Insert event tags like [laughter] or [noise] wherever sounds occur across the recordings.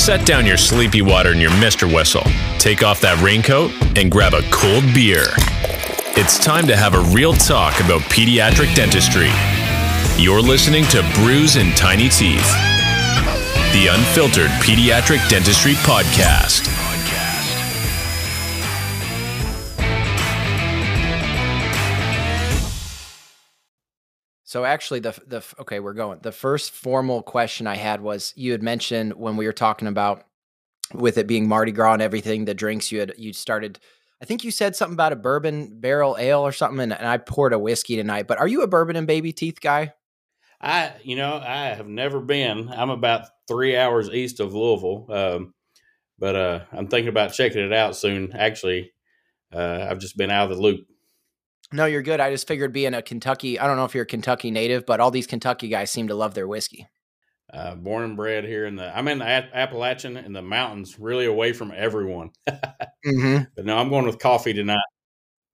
Set down your sleepy water and your Mr. Whistle. Take off that raincoat and grab a cold beer. It's time to have a real talk about pediatric dentistry. You're listening to Brews and Tiny Teeth, the unfiltered pediatric dentistry podcast. So actually, the the okay, we're going. The first formal question I had was you had mentioned when we were talking about with it being Mardi Gras and everything, the drinks you had you started. I think you said something about a bourbon barrel ale or something, and, and I poured a whiskey tonight. But are you a bourbon and baby teeth guy? I, you know, I have never been. I'm about three hours east of Louisville, um, but uh, I'm thinking about checking it out soon. Actually, uh, I've just been out of the loop. No, you're good. I just figured being a Kentucky, I don't know if you're a Kentucky native, but all these Kentucky guys seem to love their whiskey. Uh, born and bred here in the, I'm in the Appalachian in the mountains, really away from everyone. [laughs] mm-hmm. But no, I'm going with coffee tonight.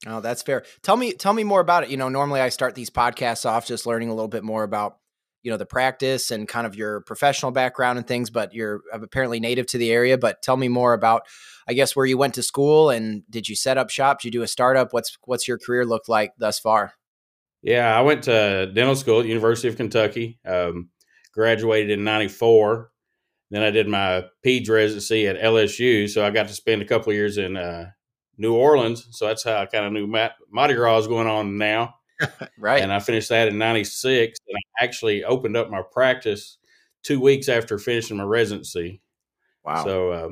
Oh, that's fair. Tell me, tell me more about it. You know, normally I start these podcasts off just learning a little bit more about, you know, the practice and kind of your professional background and things. But you're apparently native to the area. But tell me more about I guess where you went to school and did you set up shop? Did you do a startup? What's what's your career looked like thus far? Yeah, I went to dental school at University of Kentucky. Um, graduated in '94. Then I did my PEDS residency at LSU, so I got to spend a couple years in uh, New Orleans. So that's how I kind of knew Matt, Mardi Gras going on now. [laughs] right. And I finished that in '96, and I actually opened up my practice two weeks after finishing my residency. Wow. So uh,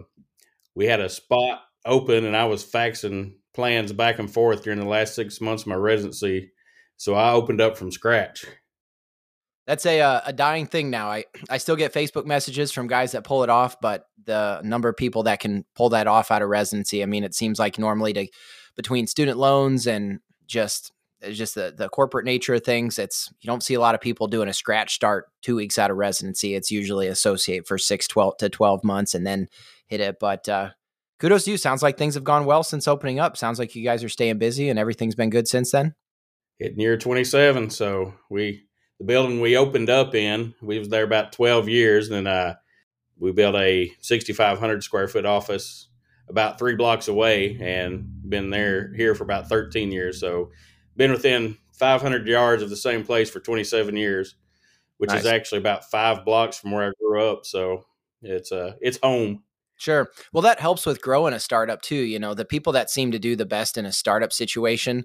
we had a spot open and I was faxing plans back and forth during the last six months of my residency. So I opened up from scratch. That's a uh, a dying thing now. I I still get Facebook messages from guys that pull it off, but the number of people that can pull that off out of residency, I mean, it seems like normally to between student loans and just just the the corporate nature of things, it's you don't see a lot of people doing a scratch start two weeks out of residency. It's usually associate for six, 12 to 12 months and then hit it. But uh, kudos to you. Sounds like things have gone well since opening up. Sounds like you guys are staying busy and everything's been good since then. Hit near 27. So we, the building we opened up in, we was there about 12 years. Then uh, we built a 6,500 square foot office about three blocks away and been there here for about 13 years. So been within 500 yards of the same place for 27 years, which nice. is actually about five blocks from where I grew up. So it's uh it's home. Sure. Well, that helps with growing a startup too. You know, the people that seem to do the best in a startup situation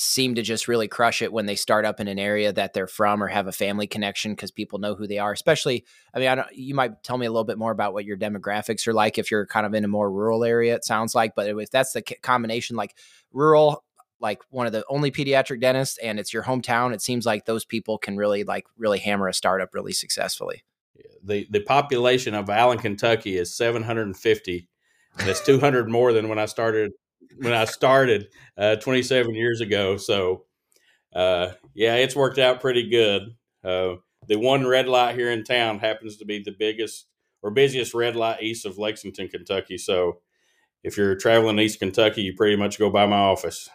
seem to just really crush it when they start up in an area that they're from or have a family connection because people know who they are. Especially, I mean, I don't. You might tell me a little bit more about what your demographics are like if you're kind of in a more rural area. It sounds like, but if that's the combination, like rural, like one of the only pediatric dentists, and it's your hometown, it seems like those people can really like really hammer a startup really successfully the the population of Allen, Kentucky is 750. That's 200 more than when I started when I started uh, 27 years ago. So uh, yeah, it's worked out pretty good. Uh, the one red light here in town happens to be the biggest or busiest red light east of Lexington, Kentucky. So if you're traveling East Kentucky, you pretty much go by my office.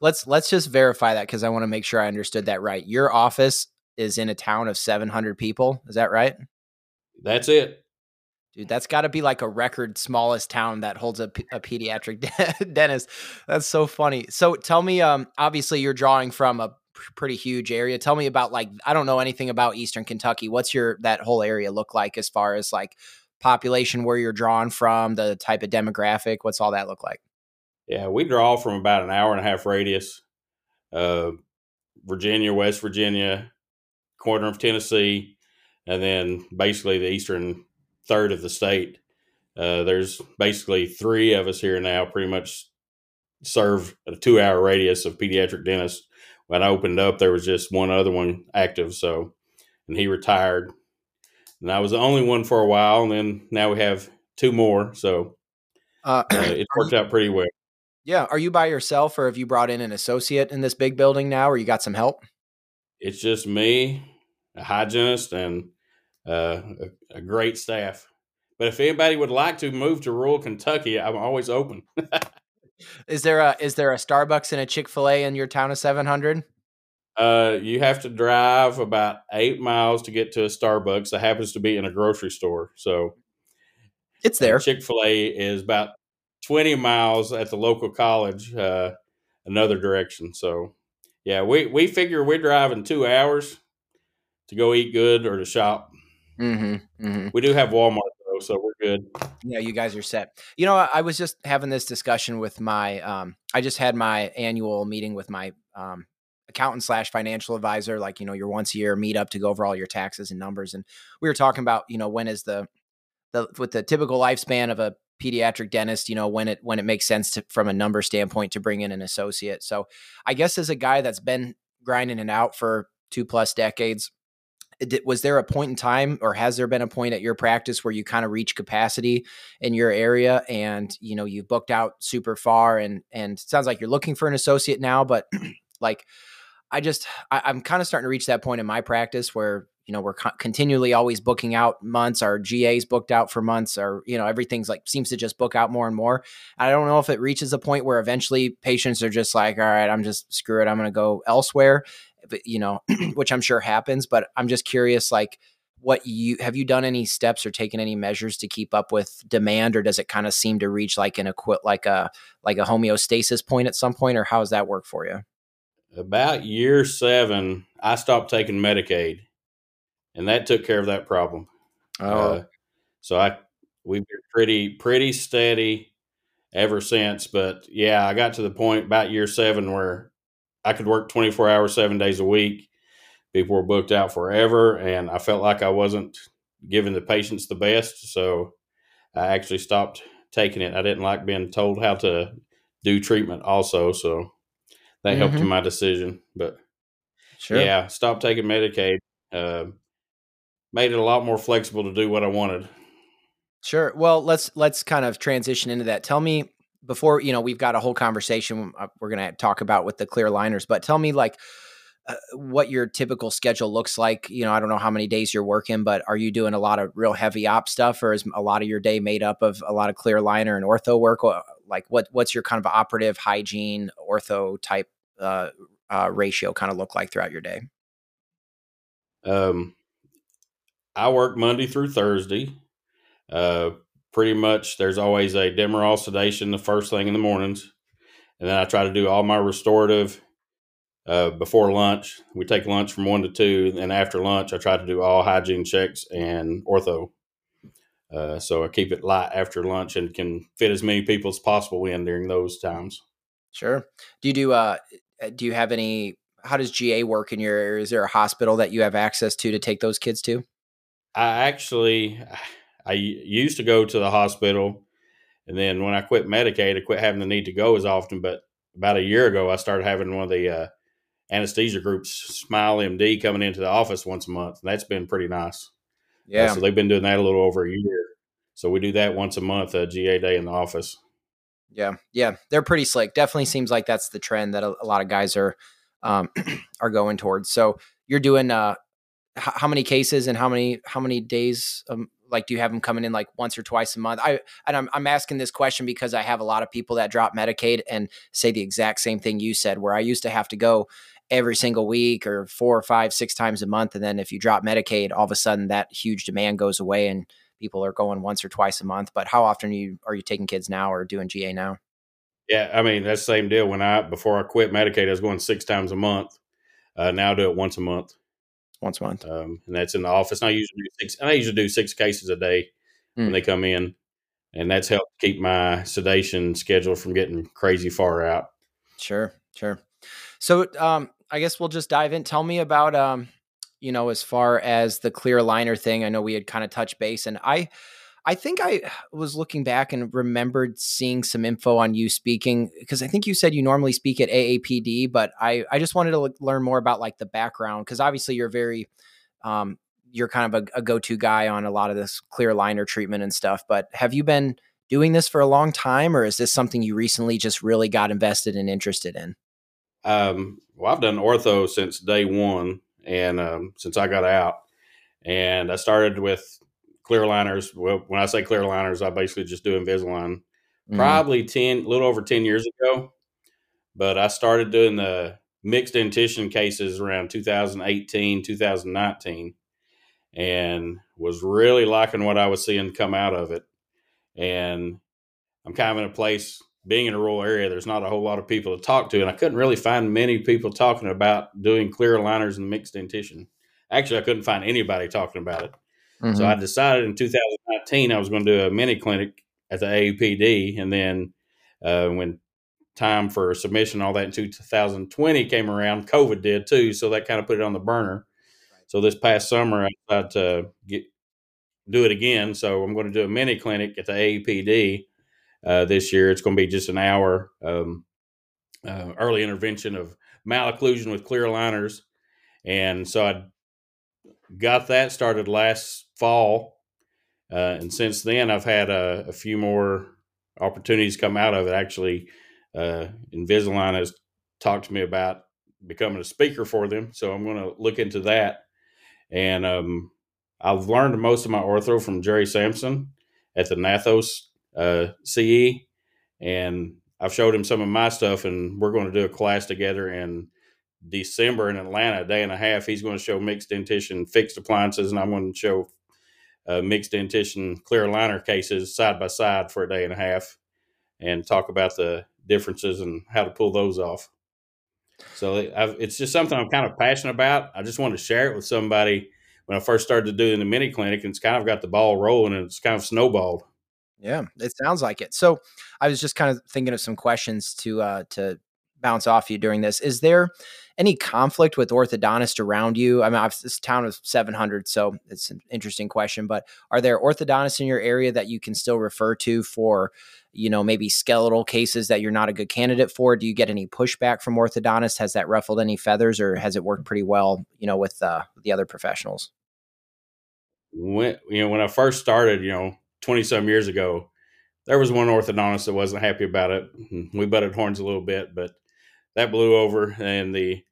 Let's let's just verify that because I want to make sure I understood that right. Your office is in a town of 700 people. Is that right? That's it. Dude, that's got to be like a record smallest town that holds a, a pediatric [laughs] dentist. That's so funny. So tell me, um, obviously you're drawing from a pretty huge area. Tell me about like I don't know anything about Eastern Kentucky. What's your that whole area look like as far as like population, where you're drawn from, the type of demographic? What's all that look like? Yeah, we draw from about an hour and a half radius. Uh, Virginia, West Virginia, corner of Tennessee, and then basically the eastern third of the state. Uh, there's basically three of us here now, pretty much serve a two hour radius of pediatric dentists. When I opened up, there was just one other one active, so and he retired, and I was the only one for a while, and then now we have two more, so uh, uh, [clears throat] it worked out pretty well. Yeah, are you by yourself, or have you brought in an associate in this big building now, or you got some help? It's just me, a hygienist, and uh, a, a, great staff. But if anybody would like to move to rural Kentucky, I'm always open. [laughs] is there a is there a Starbucks and a Chick Fil A in your town of 700? Uh, you have to drive about eight miles to get to a Starbucks that happens to be in a grocery store. So It's there. Chick fil A is about 20 miles at the local college, uh, another direction. So, yeah, we, we figure we're driving two hours to go eat good or to shop. Mm-hmm, mm-hmm. We do have Walmart though, so we're good. Yeah, you guys are set. You know, I was just having this discussion with my. Um, I just had my annual meeting with my um, accountant slash financial advisor, like you know your once a year meetup to go over all your taxes and numbers. And we were talking about you know when is the the with the typical lifespan of a pediatric dentist, you know when it when it makes sense to, from a number standpoint to bring in an associate. So I guess as a guy that's been grinding it out for two plus decades, was there a point in time or has there been a point at your practice where you kind of reach capacity in your area and you know you've booked out super far and and sounds like you're looking for an associate now but [clears throat] like i just I, am kind of starting to reach that point in my practice where you know we're co- continually always booking out months our ga's booked out for months or you know everything's like seems to just book out more and more. I don't know if it reaches a point where eventually patients are just like all right i'm just screw it i'm going to go elsewhere But, you know, [clears throat] which I'm sure happens, but I'm just curious, like, what you have you done any steps or taken any measures to keep up with demand or does it kind of seem to reach like an equi- like a like a homeostasis point at some point or how does that work for you about year seven i stopped taking medicaid and that took care of that problem oh uh, so i we've been pretty pretty steady ever since but yeah i got to the point about year seven where I could work 24 hours, seven days a week. People were booked out forever, and I felt like I wasn't giving the patients the best. So I actually stopped taking it. I didn't like being told how to do treatment, also. So that mm-hmm. helped in my decision. But sure. yeah, stopped taking Medicaid. Uh, made it a lot more flexible to do what I wanted. Sure. Well, let's let's kind of transition into that. Tell me before you know we've got a whole conversation uh, we're going to talk about with the clear aligners but tell me like uh, what your typical schedule looks like you know i don't know how many days you're working but are you doing a lot of real heavy op stuff or is a lot of your day made up of a lot of clear aligner and ortho work like what what's your kind of operative hygiene ortho type uh, uh, ratio kind of look like throughout your day um i work monday through thursday uh pretty much there's always a Demerol sedation the first thing in the mornings. And then I try to do all my restorative uh, before lunch. We take lunch from one to two. And after lunch, I try to do all hygiene checks and ortho. Uh, so I keep it light after lunch and can fit as many people as possible in during those times. Sure. Do you do, uh, do you have any, how does GA work in your area? Is there a hospital that you have access to to take those kids to? I actually, I used to go to the hospital, and then when I quit Medicaid, I quit having the need to go as often. But about a year ago, I started having one of the uh, anesthesia groups, Smile MD, coming into the office once a month, and that's been pretty nice. Uh, yeah. Uh, so they've been doing that a little over a year. So we do that once a month, a GA day in the office. Yeah, yeah, they're pretty slick. Definitely seems like that's the trend that a, a lot of guys are um, [clears throat] are going towards. So you're doing uh, h- how many cases and how many how many days um, like do you have them coming in like once or twice a month i and I'm, I'm asking this question because i have a lot of people that drop medicaid and say the exact same thing you said where i used to have to go every single week or four or five six times a month and then if you drop medicaid all of a sudden that huge demand goes away and people are going once or twice a month but how often are you are you taking kids now or doing ga now yeah i mean that's the same deal when i before i quit medicaid i was going six times a month uh, now I do it once a month once a month. Um, and that's in the office. And I usually do six. I usually do six cases a day mm. when hmm. they come in, and that's helped keep my sedation schedule from getting crazy far out. Sure, sure. So, um, I guess we'll just dive in. Tell me about, um, you know, as far as the clear aligner thing. I know we had kind of touched base, and I I think I was looking back and remembered seeing some info on you speaking because I think you said you normally speak at AAPD, but I I just wanted to learn more about like the background because obviously you're very um, you're kind of a, a go-to guy on a lot of this clear aligner treatment and stuff. But have you been doing this for a long time, or is this something you recently just really got invested and interested in? Um, well, I've done ortho since day one, and um, since I got out, and I started with clear aligners. Well, when I say clear aligners, I basically just do Invisalign. Mm-hmm. Probably ten, a little over ten years ago. But I started doing the mixed dentition cases around 2018, 2019, and was really liking what I was seeing come out of it. and I'm kind of in a place being in a rural area. There's not a whole lot of people to talk to, and I couldn't really find many people talking about doing clear aligners and mixed dentition. Actually, I couldn't find anybody talking about it. Mm-hmm. So I decided in 2019 I was going to do a mini clinic at the AAPD, and then uh, when time for submission all that in 2020 came around, COVID did too, so that kind of put it on the burner. So this past summer, I decided to get do it again. So I'm going to do a mini clinic at the AAPD uh, this year. It's going to be just an hour um, uh, early intervention of malocclusion with clear aligners, and so I got that started last fall, uh, and since then I've had a, a, few more opportunities come out of it. Actually, uh, Invisalign has talked to me about becoming a speaker for them, so I'm going to look into that. And um, I've learned most of my ortho from Jerry Sampson at the Nathos uh, CE, and I've showed him some of my stuff, and we're going to do a class together in December in Atlanta, a day and a half. He's going to show mixed dentition fixed appliances, and I'm going to show uh, mixed dentition clear aligner cases side by side for a day and a half, and talk about the differences and how to pull those off. So I've, it's just something I'm kind of passionate about. I just want to share it with somebody. When I first started doing the mini clinic, and it's kind of got the ball rolling, and it's kind of snowballed. Yeah, it sounds like it. So I was just kind of thinking of some questions to uh, to bounce off you during this. Is there any conflict with orthodontists around you? I mean, I've, this town is 700, so it's an interesting question. But are there orthodontists in your area that you can still refer to for, you know, maybe skeletal cases that you're not a good candidate for? Do you get any pushback from orthodontists? Has that ruffled any feathers, or has it worked pretty well, you know, with uh, the other professionals? When you know, when I first started, you know, 20 some years ago, there was one orthodontist that wasn't happy about it. We butted horns a little bit, but that blew over. And the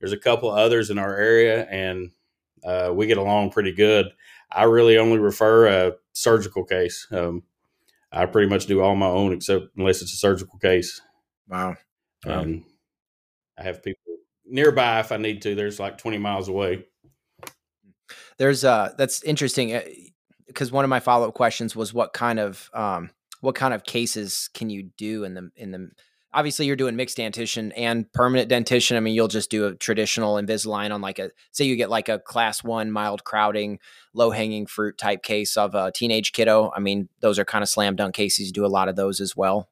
there's a couple others in our area, and uh, we get along pretty good. I really only refer a surgical case. Um, I pretty much do all my own, except unless it's a surgical case. Wow. Um, I have people nearby if I need to. There's like 20 miles away. There's uh that's interesting because one of my follow up questions was what kind of um, what kind of cases can you do in the in the obviously you're doing mixed dentition and permanent dentition. I mean, you'll just do a traditional Invisalign on like a say you get like a class one mild crowding, low hanging fruit type case of a teenage kiddo. I mean, those are kind of slam dunk cases. You do a lot of those as well.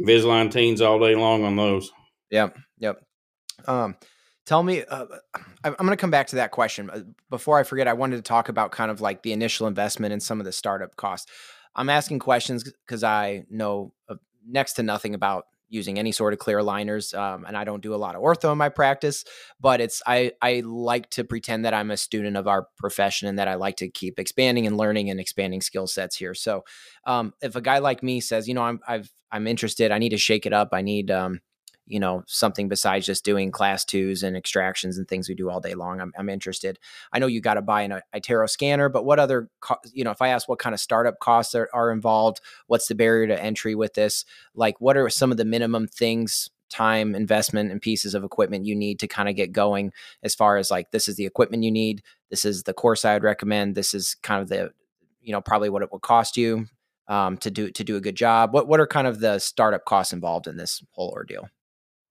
Invisalign teens all day long on those. Yep. Yep. Um, Tell me, uh, I'm going to come back to that question. Uh, before I forget, I wanted to talk about kind of like the initial investment and some of the startup costs. I'm asking questions because I know next to nothing about using any sort of clear aligners um, and i don't do a lot of ortho in my practice but it's i i like to pretend that i'm a student of our profession and that i like to keep expanding and learning and expanding skill sets here so um, if a guy like me says you know i'm i've i'm interested i need to shake it up i need um, you know something besides just doing class twos and extractions and things we do all day long i'm, I'm interested. I know you got to buy an iTero scanner but what other co- you know if i ask what kind of startup costs are, are involved what's the barrier to entry with this? Like what are some of the minimum things time investment and pieces of equipment you need to kind of get going as far as like this is the equipment you need this is the course i would recommend this is kind of the you know probably what it will cost you um, to do to do a good job? What what are kind of the startup costs involved in this whole ordeal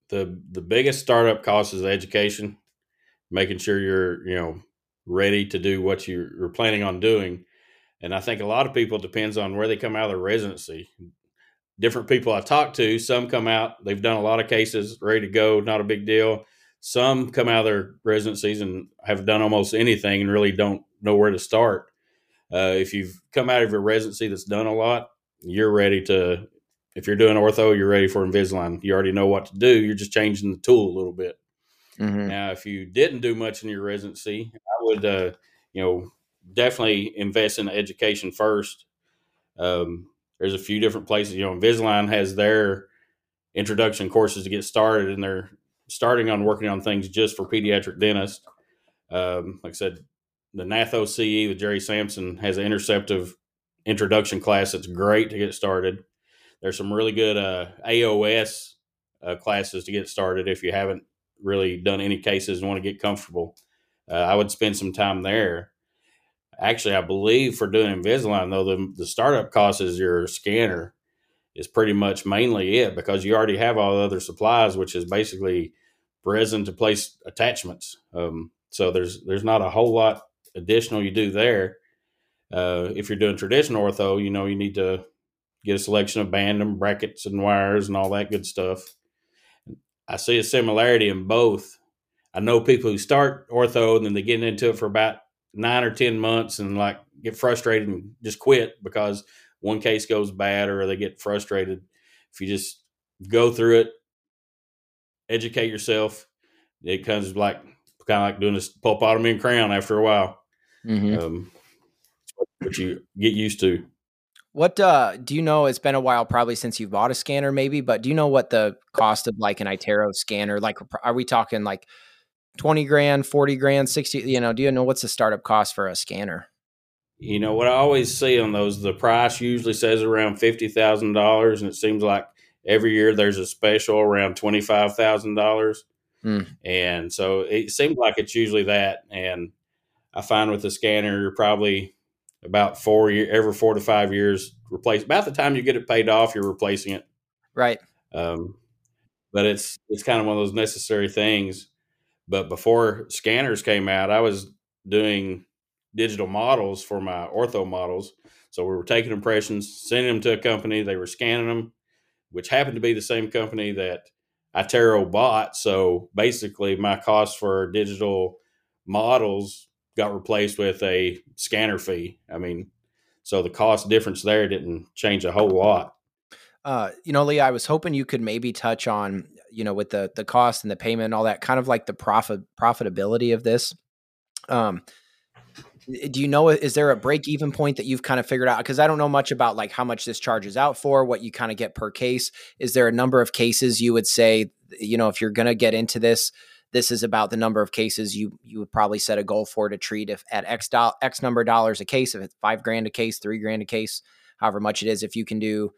the the biggest startup cost is education, making sure you're you know ready to do what you're planning on doing. And I think a lot of people depends on where they come out of their residency. Different people I talk to, some come out, they've done a lot of cases, ready to go, not a big deal. Some come out of their residencies and have done almost anything and really don't know where to start. Uh, if you've come out of your residency that's done a lot, you're ready to if you're doing ortho, you're ready for Invisalign. You already know what to do. You're just changing the tool a little bit. Mm-hmm. Now, if you didn't do much in your residency, I would, uh, you know, definitely invest in education first. Um, there's a few different places. You know, Invisalign has their introduction courses to get started, and they're starting on working on things just for pediatric dentists. Um, like I said, the Natho CE with Jerry Sampson has an interceptive introduction class that's great to get started. There's some really good uh, AOS uh, classes to get started if you haven't really done any cases and want to get comfortable. Uh, I would spend some time there. Actually, I believe for doing Invisalign, though, the, the startup cost is your scanner is pretty much mainly it because you already have all the other supplies, which is basically resin to place attachments. Um, so there's there's not a whole lot additional you do there. Uh, if you're doing traditional ortho, you know you need to get a selection of band and brackets and wires and all that good stuff. I see a similarity in both. I know people who start ortho and then they get into it for about nine or ten months and like get frustrated and just quit because one case goes bad or they get frustrated. If you just go through it, educate yourself, it comes like kind of like doing this pulpotomy and crown after a while. Mm-hmm. Um, what you get used to. What uh, do you know? It's been a while, probably since you've bought a scanner, maybe. But do you know what the cost of like an iTero scanner? Like, are we talking like twenty grand, forty grand, sixty? You know, do you know what's the startup cost for a scanner? You know what I always see on those, the price usually says around fifty thousand dollars, and it seems like every year there's a special around twenty five thousand dollars. Mm. And so it seems like it's usually that. And I find with the scanner, you're probably about four year every four to five years replace about the time you get it paid off you're replacing it. Right. Um, but it's it's kind of one of those necessary things. But before scanners came out i was doing digital models for my ortho models. So we were taking impressions sending them to a company they were scanning them which happened to be the same company that iTero bought. So basically my cost for digital models got replaced with a scanner fee. I mean, so the cost difference there didn't change a whole lot. Uh, you know, Lee, I was hoping you could maybe touch on, you know, with the the cost and the payment and all that, kind of like the profit profitability of this. Um, do you know is there a break even point that you've kind of figured out because i don't know much about like how much this charges out for what you kind of get per case is there a number of cases you would say you know if you're going to get into this this is about the number of cases you you would probably set a goal for to treat if at X do, X number of dollars a case, if it's five grand a case, three grand a case, however much it is. If you can do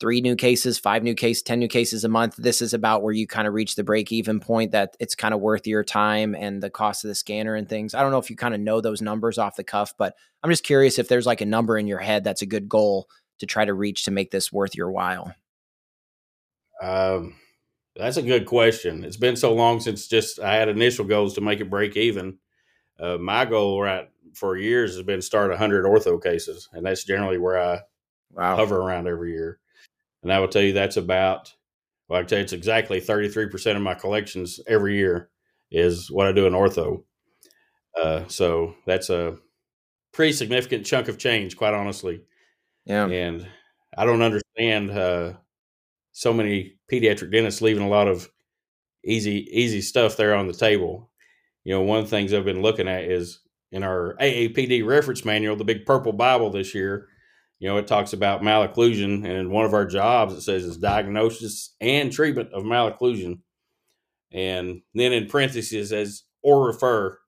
three new cases, five new cases, 10 new cases a month, this is about where you kind of reach the break even point that it's kind of worth your time and the cost of the scanner and things. I don't know if you kind of know those numbers off the cuff, but I'm just curious if there's like a number in your head that's a good goal to try to reach to make this worth your while. Um, that's a good question. It's been so long since just I had initial goals to make it break even. Uh, my goal right for years has been start 100 ortho cases, and that's generally where I wow. hover around every year. And I will tell you that's about well, I can tell you it's exactly 33% of my collections every year is what I do in ortho. Uh, so that's a pretty significant chunk of change, quite honestly. Yeah. And I don't understand uh, so many pediatric dentists leaving a lot of easy easy stuff there on the table. You know, one of the things I've been looking at is in our AAPD reference manual, the big purple Bible this year. You know, it talks about malocclusion, and one of our jobs it says is diagnosis and treatment of malocclusion, and then in parentheses says or refer.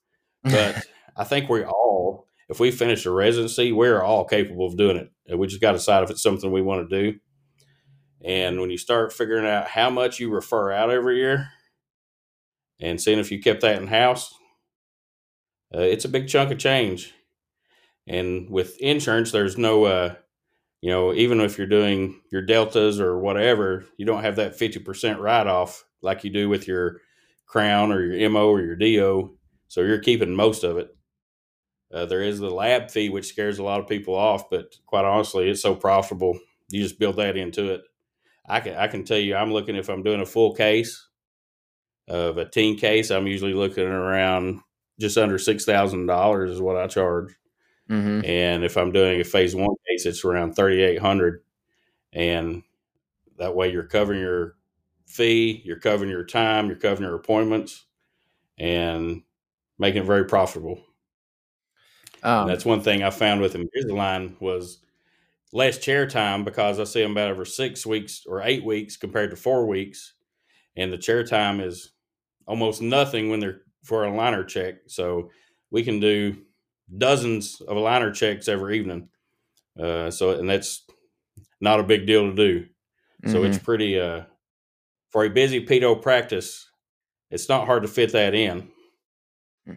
But [laughs] I think we all, if we finish a residency, we're all capable of doing it. We just got to decide if it's something we want to do. And when you start figuring out how much you refer out every year and seeing if you kept that in house, uh, it's a big chunk of change. And with insurance, there's no, uh, you know, even if you're doing your deltas or whatever, you don't have that 50% write off like you do with your crown or your MO or your DO. So you're keeping most of it. Uh, there is the lab fee, which scares a lot of people off, but quite honestly, it's so profitable. You just build that into it. I can I can tell you I'm looking if I'm doing a full case of a teen case, I'm usually looking around just under six thousand dollars is what I charge. Mm-hmm. And if I'm doing a phase one case, it's around thirty eight hundred. And that way you're covering your fee, you're covering your time, you're covering your appointments, and making it very profitable. Um, that's one thing I found with Invisalign was less chair time because I see them about every six weeks or eight weeks compared to four weeks, and the chair time is almost nothing when they're for a liner check. So we can do dozens of aligner checks every evening. Uh, so and that's not a big deal to do. Mm-hmm. So it's mm-hmm. pretty uh, for a busy pedo practice. It's not hard to fit that in. Hmm.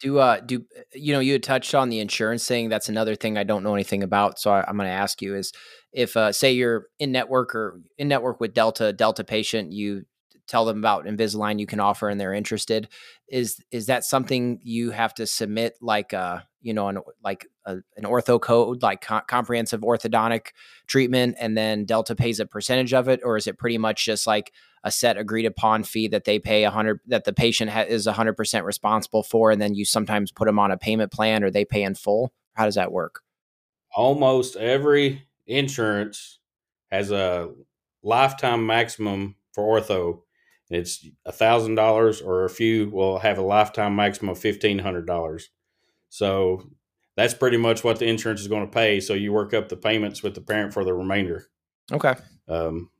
Do uh do you know you had touched on the insurance thing? That's another thing I don't know anything about. So I, am going to ask you is if uh, say you're in network or in network with Delta Delta patient, you tell them about Invisalign you can offer and they're interested. Is is that something you have to submit like uh you know an like a, an ortho code like co- comprehensive orthodontic treatment and then Delta pays a percentage of it or is it pretty much just like a set agreed upon fee that they pay a hundred that the patient ha- is a hundred percent responsible for and then you sometimes put them on a payment plan or they pay in full? How does that work? Almost every insurance has a lifetime maximum for ortho it's a thousand dollars, or a few will have a lifetime maximum of fifteen hundred dollars. So that's pretty much what the insurance is going to pay. So you work up the payments with the parent for the remainder. Okay. Um,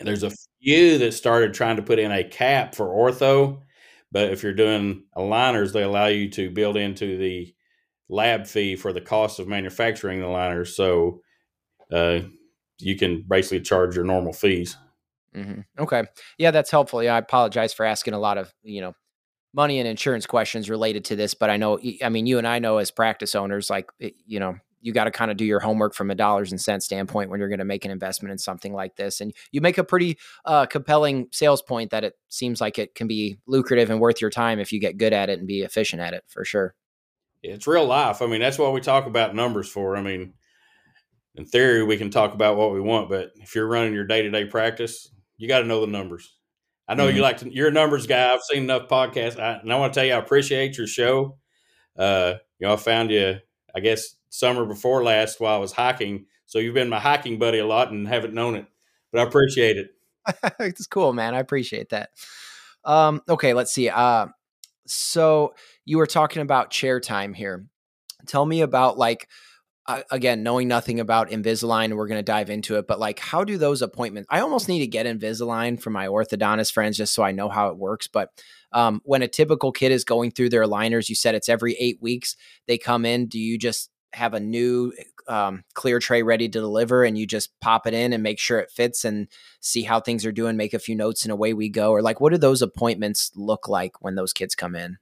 there's a few that started trying to put in a cap for ortho, but if you're doing aligners, they allow you to build into the lab fee for the cost of manufacturing the aligners. So uh, you can basically charge your normal fees. Mm-hmm. Okay. Yeah, that's helpful. Yeah, I apologize for asking a lot of, you know, money and insurance questions related to this, but I know, I mean, you and I know as practice owners, like, you know, you got to kind of do your homework from a dollars and cents standpoint when you're going to make an investment in something like this. And you make a pretty uh, compelling sales point that it seems like it can be lucrative and worth your time if you get good at it and be efficient at it for sure. It's real life. I mean, that's what we talk about numbers for. I mean, in theory, we can talk about what we want, but if you're running your day to day practice, you got to know the numbers. I know mm-hmm. you like to, you're a numbers guy. I've seen enough podcasts, I, and I want to tell you, I appreciate your show. Uh, you know, I found you, I guess, summer before last while I was hiking. So you've been my hiking buddy a lot and haven't known it, but I appreciate it. [laughs] it's cool, man. I appreciate that. Um, okay, let's see. Uh, so you were talking about chair time here. Tell me about like again, knowing nothing about Invisalign, we're going to dive into it. But like, how do those appointments? I almost need to get Invisalign for my orthodontist friends just so I know how it works. But um, when a typical kid is going through their aligners, you said it's every eight weeks they come in. Do you just have a new um, clear tray ready to deliver and you just pop it in and make sure it fits and see how things are doing, make a few notes and away we go? Or like, what do those appointments look like when those kids come in?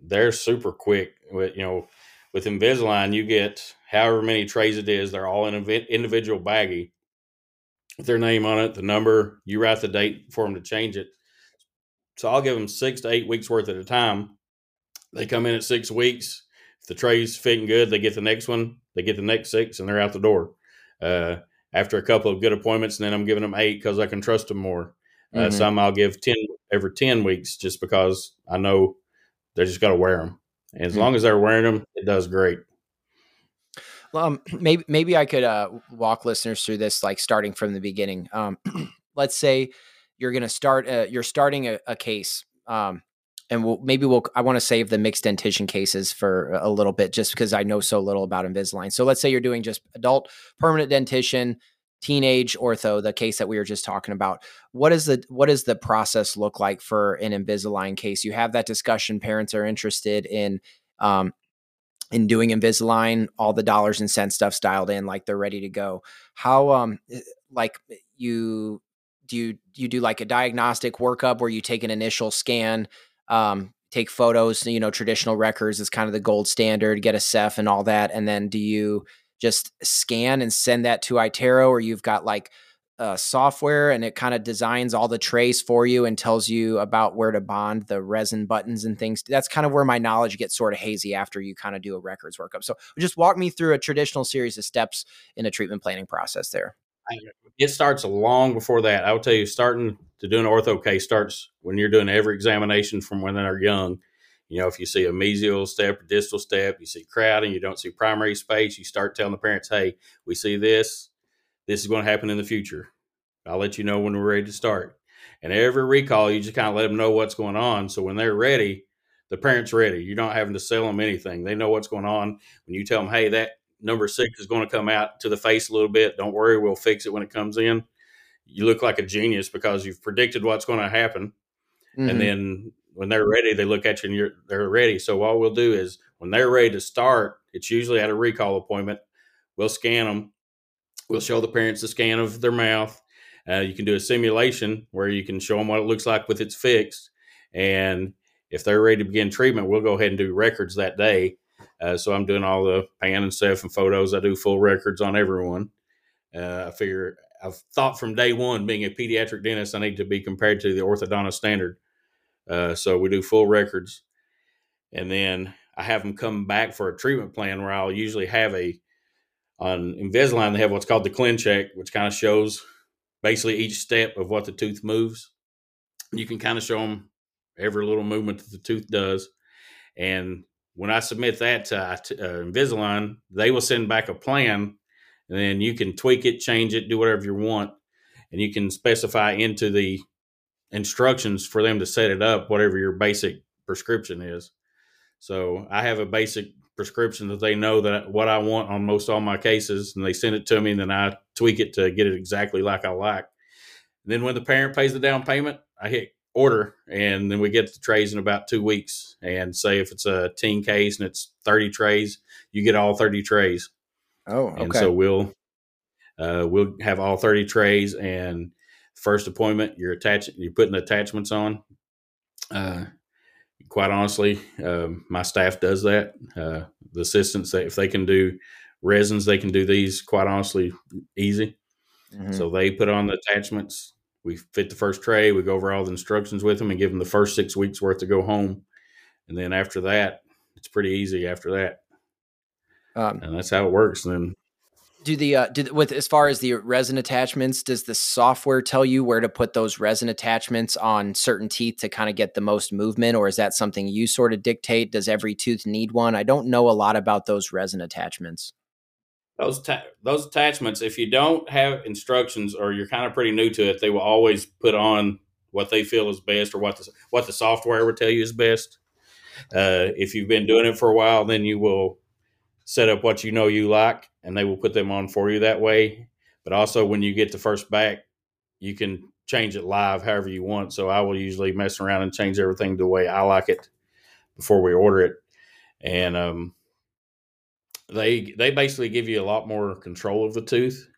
They're super quick. With you know, with Invisalign, you get however many trays it is. They're all in an individual baggie with their name on it, the number. You write the date for them to change it. So I'll give them six to eight weeks worth at a time. They come in at six weeks. If the tray's fitting good, they get the next one. They get the next six, and they're out the door. Uh, after a couple of good appointments, and then I'm giving them eight because I can trust them more. Uh, mm-hmm. Some I'll give ten every ten weeks just because I know they just got to wear them. As mm-hmm. long as they're wearing them, it does great. Um, [clears throat] maybe maybe I could uh, walk listeners through this, like starting from the beginning. Um, [clears throat] let's say you're going to start. A, you're starting a, a case, um, and we'll maybe we'll. I want to save the mixed dentition cases for a little bit, just because I know so little about Invisalign. So let's say you're doing just adult permanent dentition, teenage ortho, the case that we were just talking about. What is the what does the process look like for an Invisalign case? You have that discussion. Parents are interested in um, in doing Invisalign, all the dollars and cents stuff's dialed in, like they're ready to go. How um eh, like you do you you do like a diagnostic workup where you take an initial scan, um, take photos, you know, traditional records is kind of the gold standard, get a Ceph and all that, and then do you just scan and send that to iTero, or you've got like uh, software and it kind of designs all the trays for you and tells you about where to bond the resin buttons and things. That's kind of where my knowledge gets sort of hazy after you kind of do a records workup. So just walk me through a traditional series of steps in a treatment planning process there. It starts long before that. I will tell you, starting to do an ortho case starts when you're doing every examination from when they're young. You know, if you see a mesial step or distal step, you see crowding, you don't see primary space, you start telling the parents, hey, we see this this is going to happen in the future. I'll let you know when we're ready to start. And every recall, you just kind of let them know what's going on. So when they're ready, the parent's ready. You're not having to sell them anything. They know what's going on. When you tell them, hey, that number six is going to come out to the face a little bit, don't worry, we'll fix it when it comes in. You look like a genius because you've predicted what's going to happen. Mm-hmm. And then when they're ready, they look at you and you're they're ready. So what we'll do is when they're ready to start, it's usually at a recall appointment. We'll scan them We'll show the parents a scan of their mouth. Uh, you can do a simulation where you can show them what it looks like with its fixed, and if they're ready to begin treatment, we'll go ahead and do records that day. Uh, so I'm doing all the pan and stuff and photos. I do full records on everyone. Uh, I figure I've thought from day one, being a pediatric dentist, I need to be compared to the orthodontist standard. Uh, so we do full records, and then I have them come back for a treatment plan where I'll usually have a on Invisalign. They have what's called the ClinCheck, which kind of shows basically each step of what the tooth moves. You can kind of show them every little movement that the tooth does, and when I submit that to uh, Invisalign, they will send back a plan and then you can tweak it, change it, do whatever you want, and you can specify into the instructions for them to set it up whatever your basic prescription is. So I have a basic prescription that they know that what I want on most all my cases, and they send it to me, and then I tweak it to get it exactly like I like. And then when the parent pays the down payment, I hit order, and then we get the trays in about two weeks. And say if it's a teen case and it's thirty trays, you get all thirty trays. Oh, okay. And so we'll uh, we'll have all 30 trays and first appointment you're attaching you're putting the attachments on. Uh, quite honestly, um, my staff does that. Uh, the assistants, if they can do resins, they can do these quite honestly easy. Mm-hmm. So they put on the attachments. We fit the first tray. We go over all the instructions with them and give them the first six weeks worth to go home. And then after that, it's pretty easy after that. Um, and that's how it works. then do the uh, do, with as far as the resin attachments, does the software tell you where to put those resin attachments on certain teeth to kind of get the most movement, or is that something you sort of dictate? Does every tooth need one? I don't know a lot about those resin attachments. Those ta- those attachments, if you don't have instructions or you're kind of pretty new to it, they will always put on what they feel is best or what the what the software would tell you is best. Uh, if you've been doing it for a while, then you will set up what you know you like and they will put them on for you that way. But also when you get the first back, you can change it live however you want. So I will usually mess around and change everything the way I like it before we order it. And um, they they basically give you a lot more control of the tooth.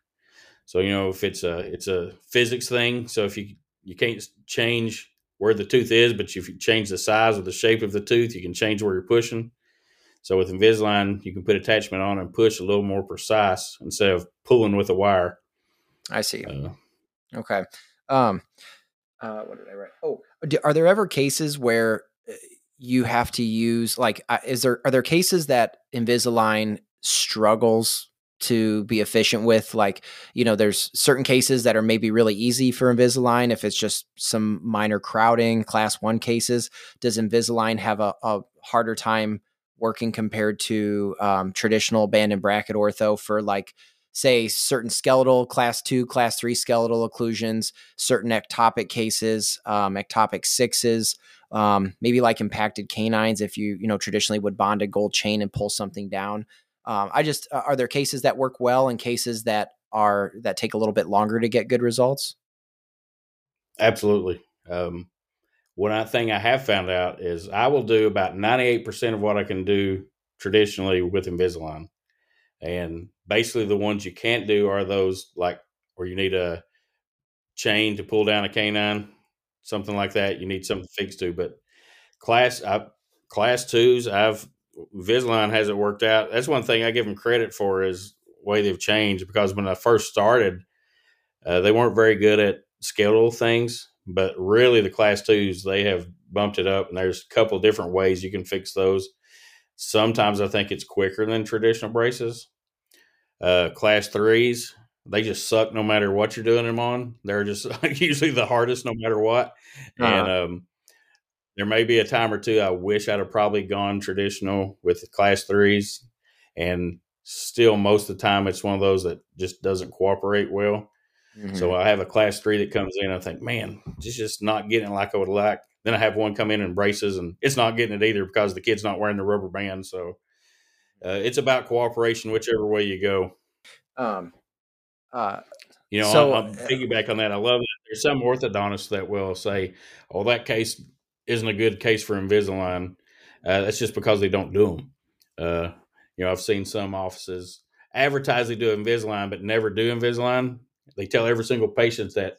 So you know if it's a it's a physics thing. So if you you can't change where the tooth is, but if you change the size or the shape of the tooth, you can change where you're pushing. So with Invisalign, you can put attachment on and push a little more precise instead of pulling with a wire. I see. Uh, okay. Um, uh, what did I write? Oh, are there ever cases where uh, you have to use like uh, is there are there cases that Invisalign struggles to be efficient with like you know there's certain cases that are maybe really easy for invisalign if it's just some minor crowding class one cases does invisalign have a, a harder time working compared to um, traditional band and bracket ortho for like say certain skeletal class two class three skeletal occlusions certain ectopic cases um, ectopic sixes um, maybe like impacted canines if you you know traditionally would bond a gold chain and pull something down. Um, i just uh, are there cases that work well and cases that are that take a little bit longer to get good results? Absolutely. Um, one thing I have found out is I will do about 98% of what I can do traditionally with Invisalign. And basically, the ones you can't do are those like where you need a chain to pull down a canine, something like that. You need something fixed to. But class, I, class twos, I've Invisalign hasn't worked out. That's one thing I give them credit for is way they've changed because when I first started, uh, they weren't very good at skeletal things but really, the class twos they have bumped it up, and there's a couple different ways you can fix those. Sometimes I think it's quicker than traditional braces. Uh, class threes, they just suck no matter what you're doing them on. They're just [laughs] usually the hardest no matter what. Uh-huh. And um, there may be a time or two I wish I'd have probably gone traditional with class threes, and still most of the time it's one of those that just doesn't cooperate well. Mm-hmm. So I have a class three that comes in. I think, man, it's just not getting it like I would like. Then I have one come in and braces, and it's not getting it either because the kid's not wearing the rubber band. So uh, it's about cooperation, whichever way you go. Um, uh, you know, so, I'll, I'll uh, piggyback on that. I love that. There's some orthodontists that will say, "Oh, that case isn't a good case for Invisalign." Uh, that's just because they don't do them. Uh, you know, I've seen some offices advertise they do Invisalign, but never do Invisalign. They tell every single patient that,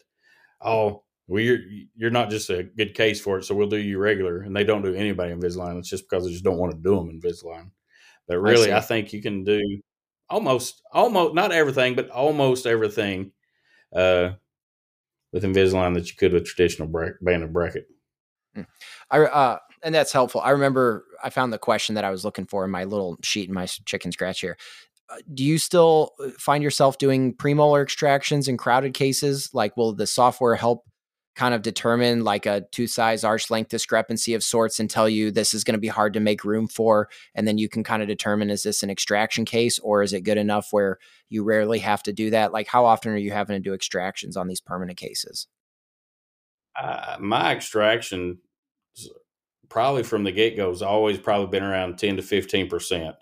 oh, well, you're you're not just a good case for it, so we'll do you regular. And they don't do anybody Invisalign. It's just because they just don't want to do them Invisalign. But really, I, I think you can do almost almost not everything, but almost everything uh, with Invisalign that you could with traditional bra- banded bracket. Hmm. I uh, and that's helpful. I remember I found the question that I was looking for in my little sheet in my chicken scratch here. Uh, do you still uh, find yourself doing premolar extractions in crowded cases? Like, will the software help kind of determine like a tooth size arch length discrepancy of sorts and tell you this is going to be hard to make room for and then you can kind of determine is this an extraction case or is it good enough where you rarely have to do that? Like how often are you having to do extractions on these permanent cases? Uh, my extraction probably from the get-go has always probably been around 10 to 15 percent.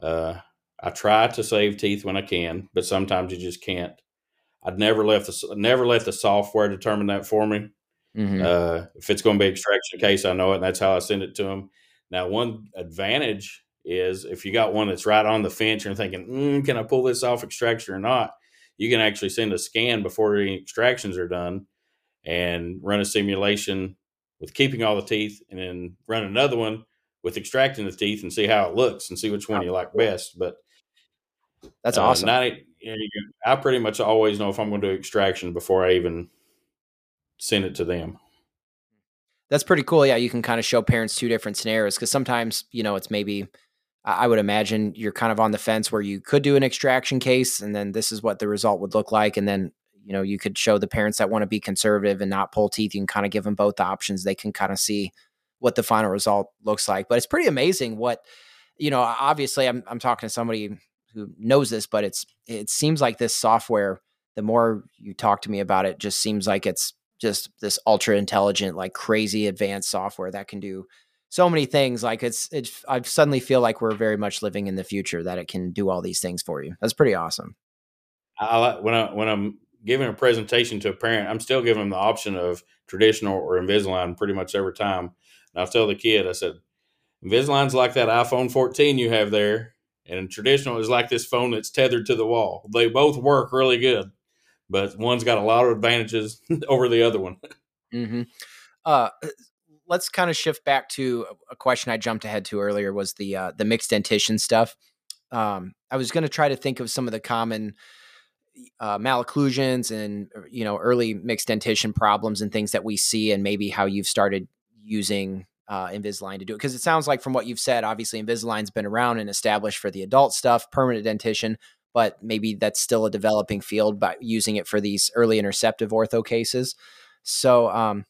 Uh, i try to save teeth when i can but sometimes you just can't I'd never let the never let the software determine that for me. Mm-hmm. Uh, if it's going to be extraction case, I know it, and that's how I send it to them. Now, one advantage is if you got one that's right on the fence, you're thinking, mm, "Can I pull this off extraction or not?" You can actually send a scan before any extractions are done, and run a simulation with keeping all the teeth, and then run another one with extracting the teeth and see how it looks and see which one you like best. But that's uh, awesome. 90, I pretty much always know if I'm going to do extraction before I even send it to them. That's pretty cool. Yeah, you can kind of show parents two different scenarios because sometimes, you know, it's maybe I would imagine you're kind of on the fence where you could do an extraction case and then this is what the result would look like. And then, you know, you could show the parents that want to be conservative and not pull teeth. You can kind of give them both options. They can kind of see what the final result looks like. But it's pretty amazing what, you know, obviously I'm, I'm talking to somebody who knows this, but it's it seems like this software. The more you talk to me about it, just seems like it's just this ultra intelligent, like crazy advanced software that can do so many things. Like it's it's I suddenly feel like we're very much living in the future that it can do all these things for you. That's pretty awesome. I when I when I'm giving a presentation to a parent, I'm still giving them the option of traditional or Invisalign pretty much every time. And I'll tell the kid, I said, Invisalign's like that iPhone 14 you have there. And traditional is like this phone that's tethered to the wall. They both work really good, but one's got a lot of advantages [laughs] over the other one. [laughs] Mm-hmm. Uh, let's kind of shift back to a question I jumped ahead to earlier was the uh, the mixed dentition stuff. Um, I was going to try to think of some of the common uh, malocclusions and uh, you know early mixed dentition problems and things that we see, and maybe how you've started using uh, Invisalign to do it? Because it sounds like from what you've said, obviously Invisalign's been around and established for the adult stuff, permanent dentition, but maybe that's still a developing field by using it for these early interceptive ortho cases. So um,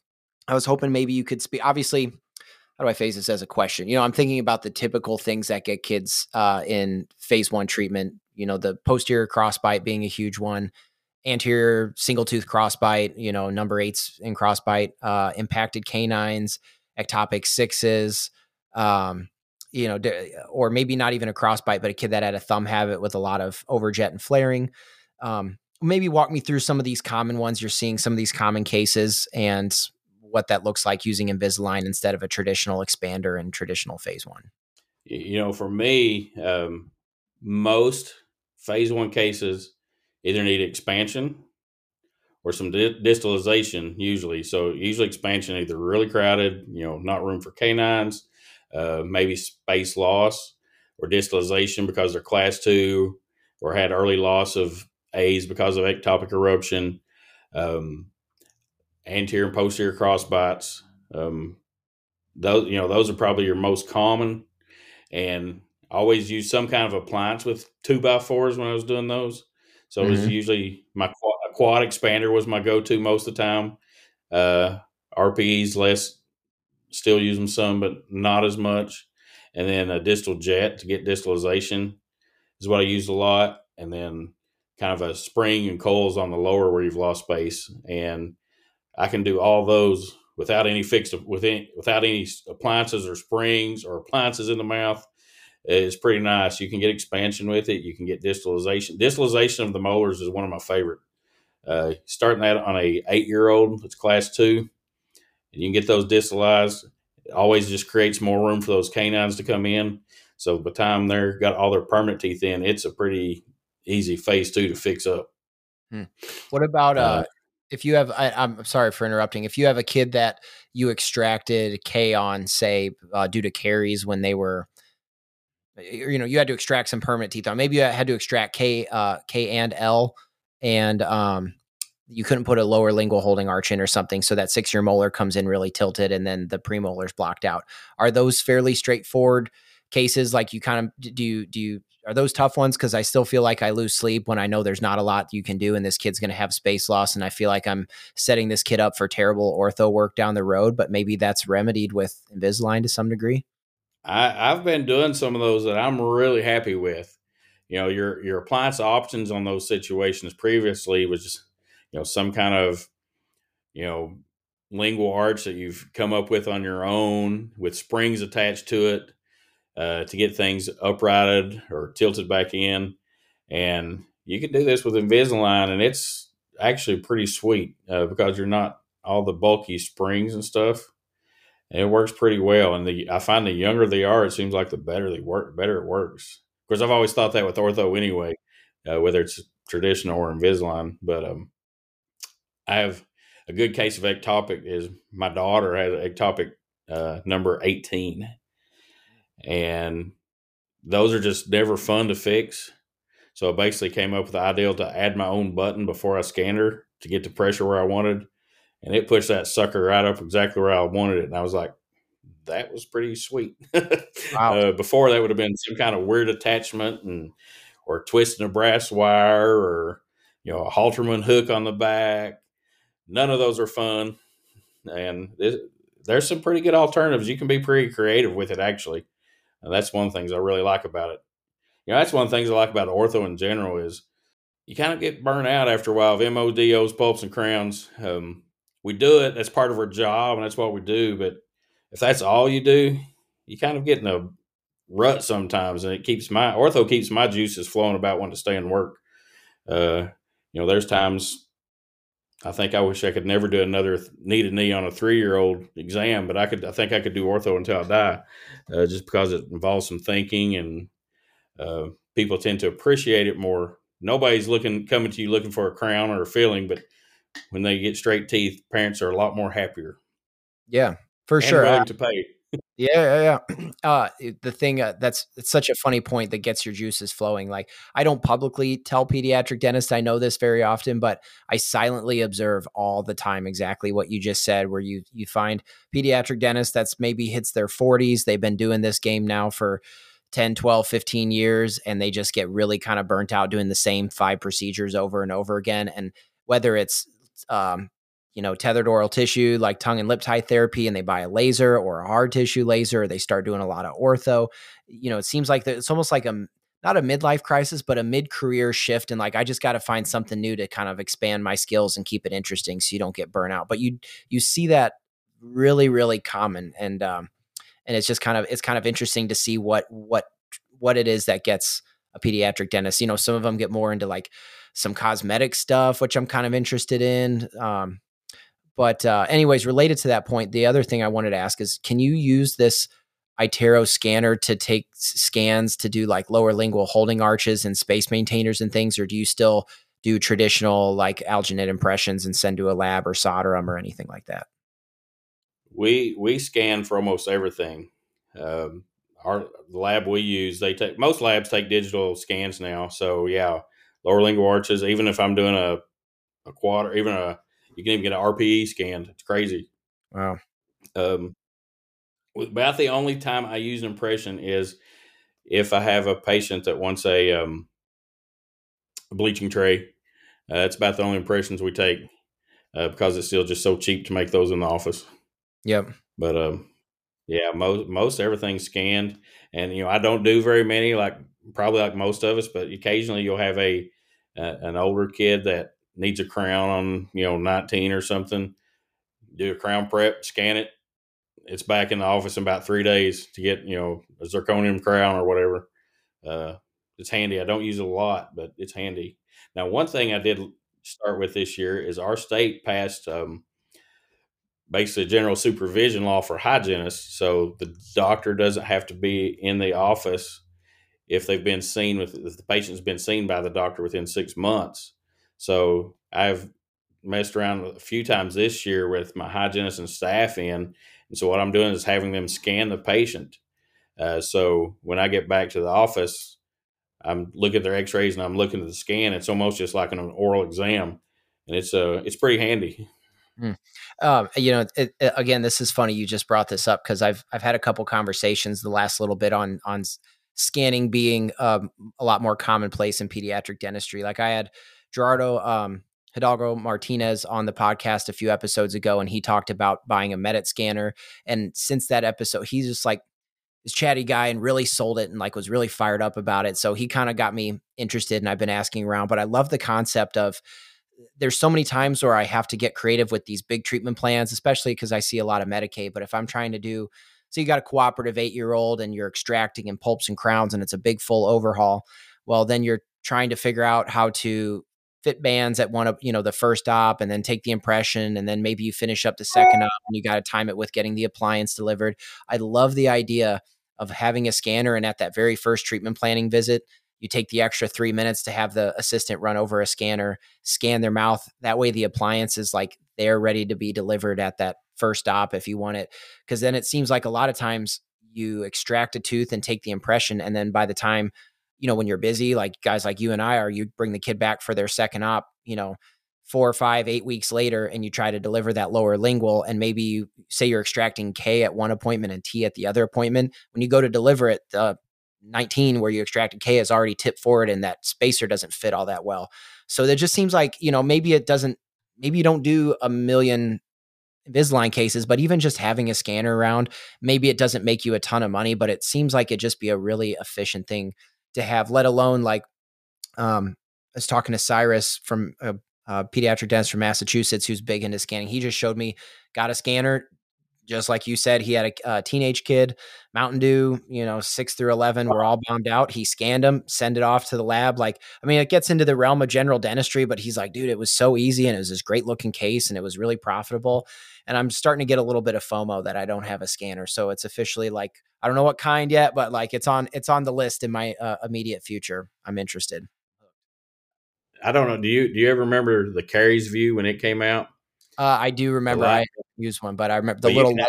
I was hoping maybe you could speak. Obviously, how do I phrase this as a question? You know, I'm thinking about the typical things that get kids uh, in phase one treatment. You know, the posterior crossbite being a huge one, anterior single tooth crossbite. You know, number eights in crossbite, uh, impacted canines ectopic sixes, um, you know, or maybe not even a crossbite, but a kid that had a thumb habit with a lot of overjet and flaring. Um, maybe walk me through some of these common ones you're seeing, some of these common cases, and what that looks like using Invisalign instead of a traditional expander and traditional phase one. You know, for me, um, most phase one cases either need expansion or some di- distalization usually. So usually expansion either really crowded, you know, not room for canines, uh, maybe space loss or distalization because they're class two or had early loss of A's because of ectopic eruption, um, anterior and posterior crossbites. Um, those, you know, those are probably your most common and always use some kind of appliance with two by fours when I was doing those. So mm-hmm. it was mm-hmm. usually my quad expander was my go-to most of the time. Uh, RPEs less, still use them some, but not as much. And then a distal jet to get distalization is what I use a lot. And then kind of a spring and coils on the lower where you've lost space. And I can do all those without any fixed with any, without any appliances or springs or appliances in the mouth. It's pretty nice. You can get expansion with it. You can get distalization. Distalization of the molars is one of my favorite uh, starting that on a eight year old, it's class two, and you can get those distalized. It always just creates more room for those canines to come in. So by the time they're got all their permanent teeth in, it's a pretty easy phase two to fix up. Hmm. What about uh, uh if you have, I, am sorry for interrupting. If you have a kid that you extracted K on, say, uh, due to caries when they were, you know, you had to extract some permanent teeth on. Maybe you had to extract K, uh, K and L, and um, you couldn't put a lower lingual holding arch in or something, so that six year molar comes in really tilted, and then the premolars blocked out. Are those fairly straightforward cases? Like you kind of do you do you are those tough ones? Because I still feel like I lose sleep when I know there's not a lot you can do, and this kid's going to have space loss, and I feel like I'm setting this kid up for terrible ortho work down the road. But maybe that's remedied with Invisalign to some degree. I, I've been doing some of those that I'm really happy with. You know, your your appliance options on those situations previously was just you know some kind of you know lingual arch that you've come up with on your own with springs attached to it uh, to get things uprighted or tilted back in. And you can do this with Invisalign, and it's actually pretty sweet uh, because you're not all the bulky springs and stuff. And it works pretty well. And the I find the younger they are, it seems like the better they work, better it works. Course, I've always thought that with ortho anyway, uh, whether it's traditional or Invisalign. But um, I have a good case of ectopic. Is my daughter has ectopic uh, number eighteen, and those are just never fun to fix. So I basically came up with the idea to add my own button before I scanned her to get the pressure where I wanted, and it pushed that sucker right up exactly where I wanted it. And I was like, that was pretty sweet. [laughs] Wow. uh, before that would have been some kind of weird attachment and or twisting a brass wire or you know a Halterman hook on the back. None of those are fun, and there's some pretty good alternatives. You can be pretty creative with it actually. And that's one of the things I really like about it. You know, that's one of the things I like about ortho in general is you kind of get burnt out after a while of MODOs, pulps, and crowns. Um, we do it. That's part of our job, and that's what we do. But if that's all you do, you kind of get in a rut sometimes, and it keeps my ortho keeps my juices flowing about wanting to stay and work. Uh, you know, there's times I think I wish I could never do another knee to knee on a three year old exam, but I could. I think I could do ortho until I die, uh, just because it involves some thinking and uh, people tend to appreciate it more. Nobody's looking coming to you looking for a crown or a filling, but when they get straight teeth, parents are a lot more happier. Yeah, for and sure. Willing to pay. [laughs] Yeah, yeah, yeah. [clears throat] Uh, the thing uh, that's it's such a funny point that gets your juices flowing. Like I don't publicly tell pediatric dentists I know this very often, but I silently observe all the time exactly what you just said. Where you you find pediatric dentists that's maybe hits their 40s, they've been doing this game now for 10, 12, 15 years, and they just get really kind of burnt out doing the same five procedures over and over again. And whether it's um, you know, tethered oral tissue like tongue and lip tie therapy and they buy a laser or a hard tissue laser, they start doing a lot of ortho. You know, it seems like it's almost like a not a midlife crisis, but a mid-career shift. And like I just got to find something new to kind of expand my skills and keep it interesting so you don't get burnout. But you you see that really, really common. And um and it's just kind of it's kind of interesting to see what what what it is that gets a pediatric dentist. You know, some of them get more into like some cosmetic stuff, which I'm kind of interested in. Um, but uh, anyways, related to that point, the other thing I wanted to ask is, can you use this iTero scanner to take scans to do like lower lingual holding arches and space maintainers and things, or do you still do traditional like alginate impressions and send to a lab or solder them or anything like that? We we scan for almost everything. Um, our lab we use, they take most labs take digital scans now. So yeah, lower lingual arches. Even if I'm doing a a quad even a you can even get an RPE scanned. It's crazy. Wow. Um, about the only time I use an impression is if I have a patient that wants a, um, a bleaching tray. Uh, that's about the only impressions we take uh, because it's still just so cheap to make those in the office. Yep. But um, yeah, most most everything's scanned, and you know I don't do very many, like probably like most of us, but occasionally you'll have a uh, an older kid that needs a crown on you know 19 or something do a crown prep scan it. It's back in the office in about three days to get you know a zirconium crown or whatever. Uh, it's handy. I don't use it a lot but it's handy. Now one thing i did start with this year is our state passed um, basically general supervision law for hygienists so the doctor doesn't have to be in the office if they've been seen with if the patient's been seen by the doctor within six months so I've messed around a few times this year with my hygienist and staff in. And so what I'm doing is having them scan the patient. Uh, so when I get back to the office, I'm looking at their X-rays and I'm looking at the scan. It's almost just like an oral exam, and it's uh it's pretty handy. Mm. Um, you know, it, it, again, this is funny. You just brought this up because I've I've had a couple conversations the last little bit on on scanning being um, a lot more commonplace in pediatric dentistry. Like I had Gerardo um, Hidalgo Martinez on the podcast a few episodes ago, and he talked about buying a Medit scanner. And since that episode, he's just like this chatty guy and really sold it and like was really fired up about it. So he kind of got me interested, and I've been asking around. But I love the concept of there's so many times where I have to get creative with these big treatment plans, especially because I see a lot of Medicaid. But if I'm trying to do, so you got a cooperative eight year old and you're extracting in pulps and crowns and it's a big full overhaul, well, then you're trying to figure out how to fit bands at one of you know the first op and then take the impression and then maybe you finish up the second op and you got to time it with getting the appliance delivered i love the idea of having a scanner and at that very first treatment planning visit you take the extra three minutes to have the assistant run over a scanner, scan their mouth. That way, the appliance is like they're ready to be delivered at that first op if you want it. Because then it seems like a lot of times you extract a tooth and take the impression. And then by the time, you know, when you're busy, like guys like you and I are, you bring the kid back for their second op, you know, four, five, eight weeks later, and you try to deliver that lower lingual, and maybe you say you're extracting K at one appointment and T at the other appointment. When you go to deliver it, the 19 where you extracted K is already tipped forward and that spacer doesn't fit all that well. So it just seems like, you know, maybe it doesn't, maybe you don't do a million Invisalign cases, but even just having a scanner around, maybe it doesn't make you a ton of money, but it seems like it just be a really efficient thing to have, let alone like, um, I was talking to Cyrus from a, a pediatric dentist from Massachusetts who's big into scanning. He just showed me, got a scanner, just like you said, he had a, a, teenage kid, Mountain Dew, you know, six through 11, We're all bombed out. He scanned them, send it off to the lab. Like, I mean, it gets into the realm of general dentistry, but he's like, dude, it was so easy and it was this great looking case and it was really profitable. And I'm starting to get a little bit of FOMO that I don't have a scanner. So it's officially like, I don't know what kind yet, but like it's on, it's on the list in my uh, immediate future. I'm interested. I don't know. Do you, do you ever remember the Caries View when it came out? Uh, I do remember I used one, but I remember the but little. Can,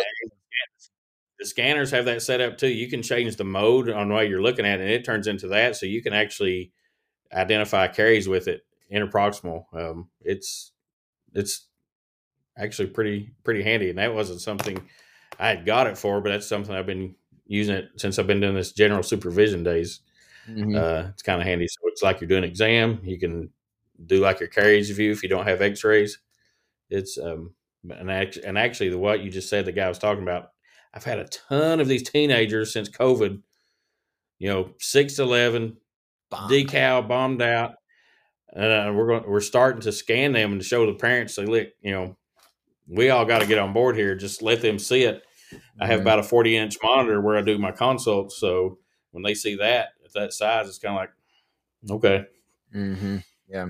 the scanners have that set up too. You can change the mode on what you're looking at, and it turns into that, so you can actually identify caries with it interproximal. Um, it's it's actually pretty pretty handy, and that wasn't something I had got it for, but that's something I've been using it since I've been doing this general supervision days. Mm-hmm. Uh, it's kind of handy. So it's like you're doing an exam. You can do like your CariVu if you don't have X-rays it's um and actually, and actually the what you just said the guy was talking about i've had a ton of these teenagers since covid you know 6 to 11 bombed. decal bombed out uh, we're going we're starting to scan them and to show the parents say look you know we all got to get on board here just let them see it i have about a 40 inch monitor where i do my consults so when they see that at that size it's kind of like okay mm-hmm. yeah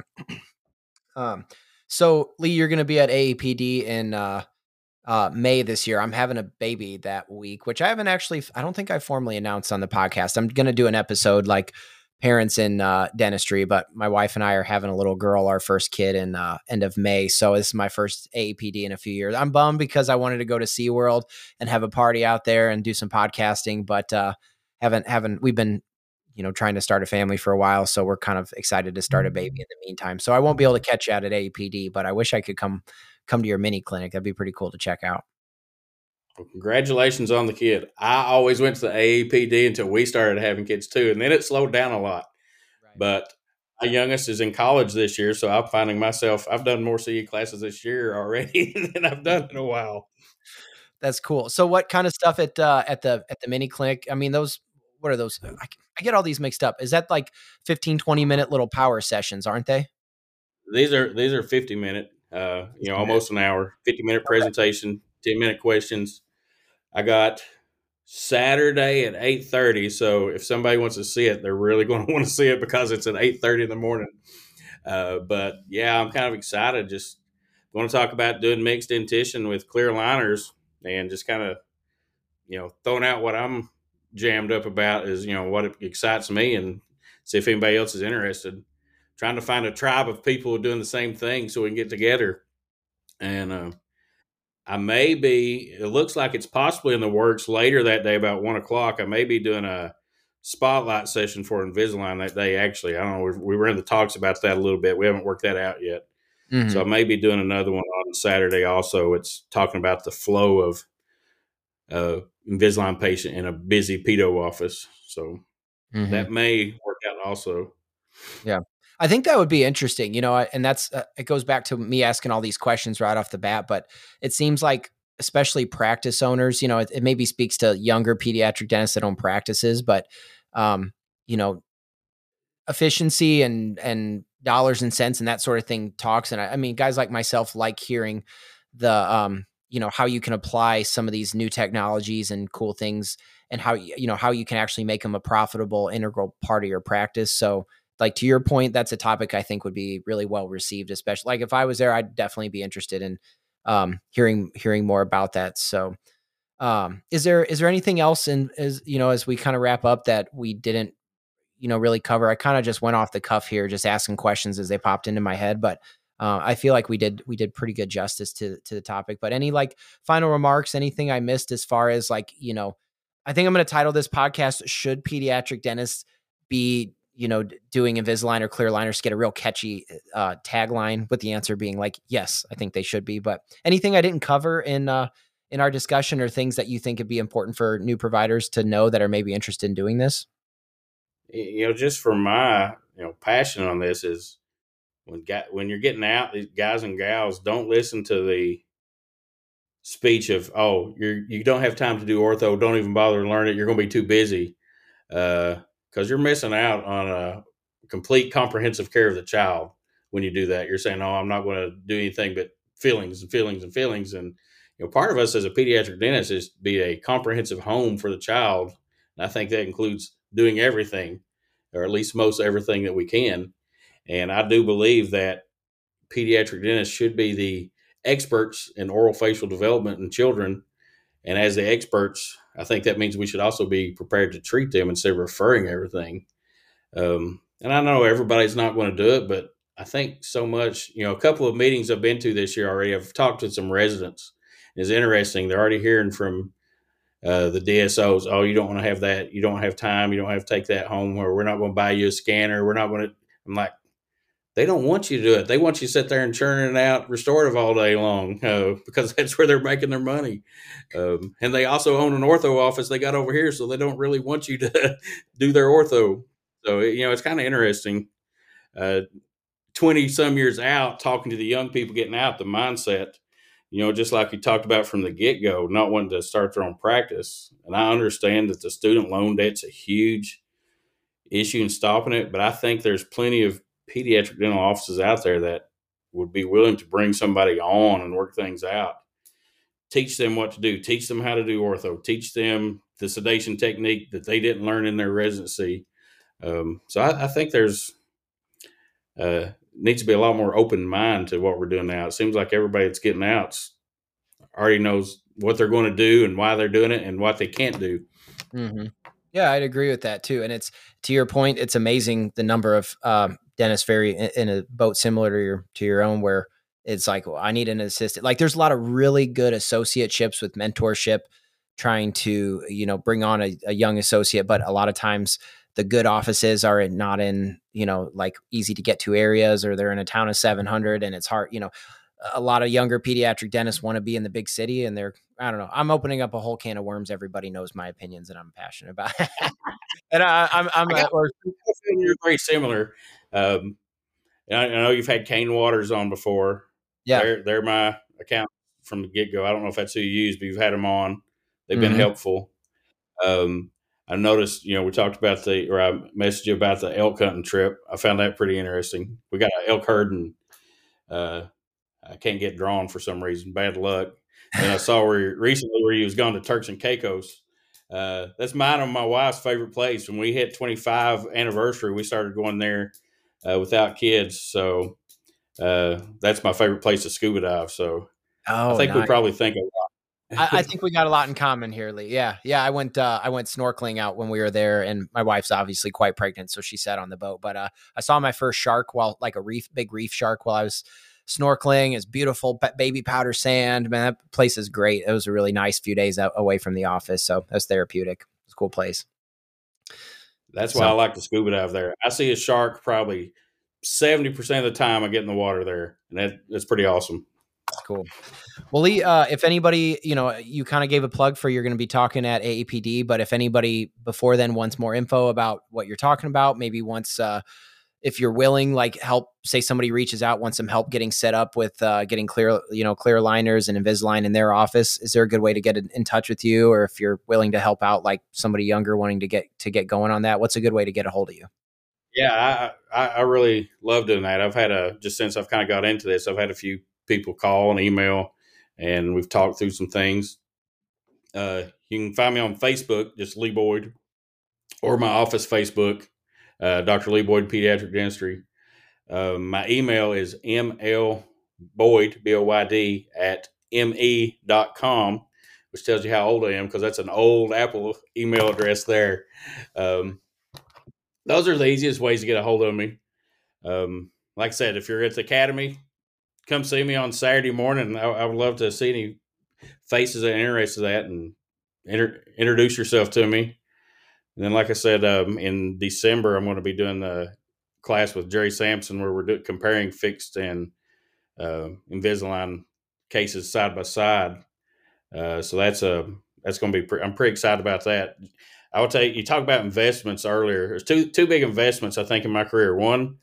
um so Lee, you're going to be at AAPD in uh, uh, May this year. I'm having a baby that week, which I haven't actually. I don't think I formally announced on the podcast. I'm going to do an episode like parents in uh, dentistry, but my wife and I are having a little girl, our first kid, in uh, end of May. So this is my first AAPD in a few years. I'm bummed because I wanted to go to SeaWorld and have a party out there and do some podcasting, but uh, haven't haven't. We've been you know trying to start a family for a while so we're kind of excited to start a baby in the meantime so i won't be able to catch you out at aapd but i wish i could come come to your mini clinic that'd be pretty cool to check out well, congratulations on the kid i always went to the aapd until we started having kids too and then it slowed down a lot right. but my youngest is in college this year so i'm finding myself i've done more ce classes this year already [laughs] than i've done in a while that's cool so what kind of stuff at uh, at the at the mini clinic i mean those what are those? I, I get all these mixed up. Is that like 15, 20 minute little power sessions, aren't they? These are these are 50 minute, uh, you know, almost an hour, 50 minute presentation, 10 minute questions. I got Saturday at 8:30. So if somebody wants to see it, they're really going to want to see it because it's at 8:30 in the morning. Uh, but yeah, I'm kind of excited. Just want to talk about doing mixed dentition with clear aligners and just kind of, you know, throwing out what I'm jammed up about is you know what excites me and see if anybody else is interested. Trying to find a tribe of people doing the same thing so we can get together. and uh, I may be. It looks like it's possibly in the works later that day, about one o'clock. I may be doing a spotlight session for Invisalign that day. Actually, I don't know. We were in the talks about that a little bit. We haven't worked that out yet. Mm-hmm. So I may be doing another one on Saturday. Also, it's talking about the flow of uh, Invisalign patient in a busy pedo office. So mm-hmm. that may work out also. Yeah. I think that would be interesting, you know, and that's uh, it goes back to me asking all these questions right off the bat, but it seems like especially practice owners, you know, it, it maybe speaks to younger pediatric dentists that own practices, but um, you know, efficiency and and dollars and cents and that sort of thing talks and I, I mean guys like myself like hearing the um you know how you can apply some of these new technologies and cool things and how you know how you can actually make them a profitable integral part of your practice so like to your point that's a topic i think would be really well received especially like if i was there i'd definitely be interested in um, hearing hearing more about that so um, is there is there anything else in as you know as we kind of wrap up that we didn't you know really cover i kind of just went off the cuff here just asking questions as they popped into my head but uh, I feel like we did we did pretty good justice to to the topic. But any like final remarks, anything I missed as far as like you know, I think I'm going to title this podcast "Should Pediatric Dentists Be you know doing Invisalign or clear aligners?" Get a real catchy uh, tagline with the answer being like, "Yes, I think they should be." But anything I didn't cover in uh, in our discussion or things that you think would be important for new providers to know that are maybe interested in doing this? You know, just for my you know passion on this is when when you're getting out, these guys and gals don't listen to the speech of oh you're you don't have time to do ortho, don't even bother to learn it. You're going to be too busy because you're missing out on a complete comprehensive care of the child when you do that. You're saying oh I'm not going to do anything but feelings and feelings and feelings and you know part of us as a pediatric dentist is to be a comprehensive home for the child and i think that includes doing everything or at least most everything that we can and I do believe that pediatric dentists should be the experts in oral facial development in children. And as the experts, I think that means we should also be prepared to treat them instead of referring everything. Um, and I know everybody's not going to do it, but I think so much, you know, a couple of meetings I've been to this year already, I've talked to some residents. It's interesting. They're already hearing from uh, the DSOs, oh, you don't want to have that. You don't have time. You don't have to take that home, or we're not going to buy you a scanner. We're not going to. I'm like, they don't want you to do it. They want you to sit there and churn it out restorative all day long [laughs] uh, because that's where they're making their money. Um, and they also own an ortho office they got over here, so they don't really want you to [laughs] do their ortho. So you know it's kind of interesting. Uh, some years out, talking to the young people getting out, the mindset, you know, just like you talked about from the get go, not wanting to start their own practice. And I understand that the student loan debt's a huge issue in stopping it, but I think there's plenty of pediatric dental offices out there that would be willing to bring somebody on and work things out. Teach them what to do, teach them how to do ortho, teach them the sedation technique that they didn't learn in their residency. Um, so I, I, think there's uh, needs to be a lot more open mind to what we're doing now. It seems like everybody that's getting out already knows what they're going to do and why they're doing it and what they can't do. Mm-hmm. Yeah, I'd agree with that too. And it's to your point, it's amazing the number of um, Dennis Ferry in a boat similar to your to your own where it's like well, I need an assistant. Like there's a lot of really good associateships with mentorship, trying to you know bring on a, a young associate, but a lot of times the good offices are not in you know like easy to get to areas or they're in a town of 700 and it's hard you know a lot of younger pediatric dentists want to be in the big city and they're i don't know i'm opening up a whole can of worms everybody knows my opinions and i'm passionate about [laughs] and I, am i'm, I'm I got, or, you're very similar um, I, I, know you've had Cain Watters on before. Yeah, they're they're my account from the get go. I don't know if that's who you use, but you've had them on. They've mm-hmm. been helpful. Um, I noticed, you know, we talked about the, or I messaged you about the elk hunting trip. I found that pretty interesting. We got an elk herd and uh, I can't get drawn for some reason. Bad luck. And I saw where recently where he was gone to Turks and Caicos. Uh, that's mine and my wife's favorite place. When we hit 25 anniversary, we started going there uh, without kids. So uh, that's my favorite place to scuba dive. So oh, I think nice. we probably think a lot. I, I, [laughs] think we got a lot in common here, Lee. Yeah, yeah. I went uh, I went snorkeling out when we were there, and my wife's obviously quite pregnant, so she sat on the boat. But uh, I saw my first shark while like a reef, big reef shark, while I was snorkeling. It's beautiful baby powder sand. Man, that place is great. It was a really nice few days out, away from the office. So that's therapeutic. It's a cool place. That's why I like to scuba dive there. I see a shark probably 70% of the time I get in the water there. And that, that's pretty awesome. Cool. Well, Lee, uh, if anybody, you know, you kind of gave a plug for you're going to be talking at AAPD, but if anybody before then wants more info about what you're talking about, maybe wants, uh, if you're willing, like help, say somebody reaches out, wants some help getting set up with uh, getting clear, you know, clear aligners and Invisalign in their office. Is there a good way to get in touch with you, or if you're willing to help out, like somebody younger wanting to get to get going on that? What's a good way to get a hold of you? Yeah, I, I, really love doing that. I've had a just since I've kind of got into this, I've had a few people call and email, and we've talked through some things. Uh, you can find me on Facebook, just Lee Boyd, or my office Facebook, uh, Dr. Lee Boyd Pediatric Dentistry. Uh, my email is mlboyd, B O Y D, at me.com, which tells you how old I am because that's an old Apple email address there. Um, those are the easiest ways to get a hold of me. Um, like I said, if you're at the academy, come see me on Saturday morning. I, I would love to see any faces that are interested in that and inter- introduce yourself to me. And then, like I said, um, in December, I'm going to be doing the class with Jerry Sampson where we're do- comparing fixed and uh, Invisalign cases side by side. Uh, so that's a that's going to be. Pre- I'm pretty excited about that. I will tell you. You talk about investments earlier. There's two two big investments I think in my career. One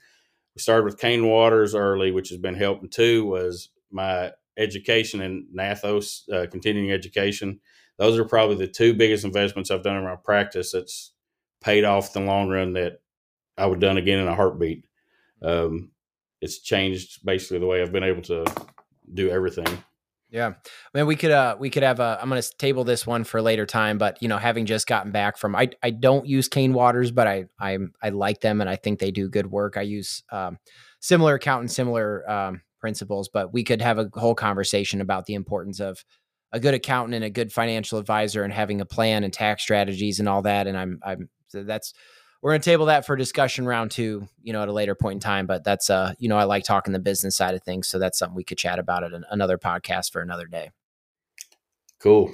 we started with Cain Watters early, which has been helping. Two was my education in Nathos, uh, continuing education. Those are probably the two biggest investments I've done in my practice. That's paid off in the long run that I would done again in a heartbeat. Um, it's changed basically the way I've been able to do everything. Yeah. I mean, we could, uh, we could have a, I'm going to table this one for a later time, but you know, having just gotten back from, I, I don't use Cain Watters, but I, I, I like them and I think they do good work. I use, um, similar accountant, similar, um, principles, but we could have a whole conversation about the importance of a good accountant and a good financial advisor and having a plan and tax strategies and all that. And I'm, I'm, so that's, we're going to table that for discussion round two, you know, at a later point in time. But that's, uh, you know, I like talking the business side of things. So that's something we could chat about at an, another podcast for another day. Cool.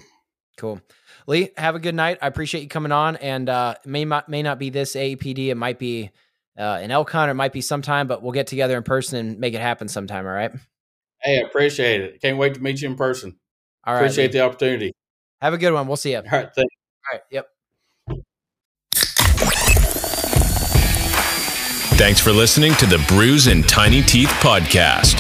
Cool. Lee, have a good night. I appreciate you coming on. And uh, may not, may not be this AAPD. It might be uh, an Elcon. It might be sometime, but we'll get together in person and make it happen sometime. All right. Hey, I appreciate it. Can't wait to meet you in person. All right. Appreciate Lee. the opportunity. Have a good one. We'll see you. All right. Thanks. All right. Yep. Thanks for listening to the Bruise and Tiny Teeth podcast.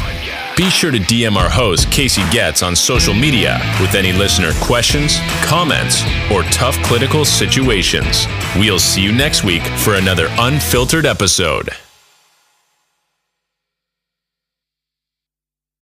Be sure to DM our host, Casey Getz, on social media with any listener questions, comments, or tough clinical situations. We'll see you next week for another unfiltered episode.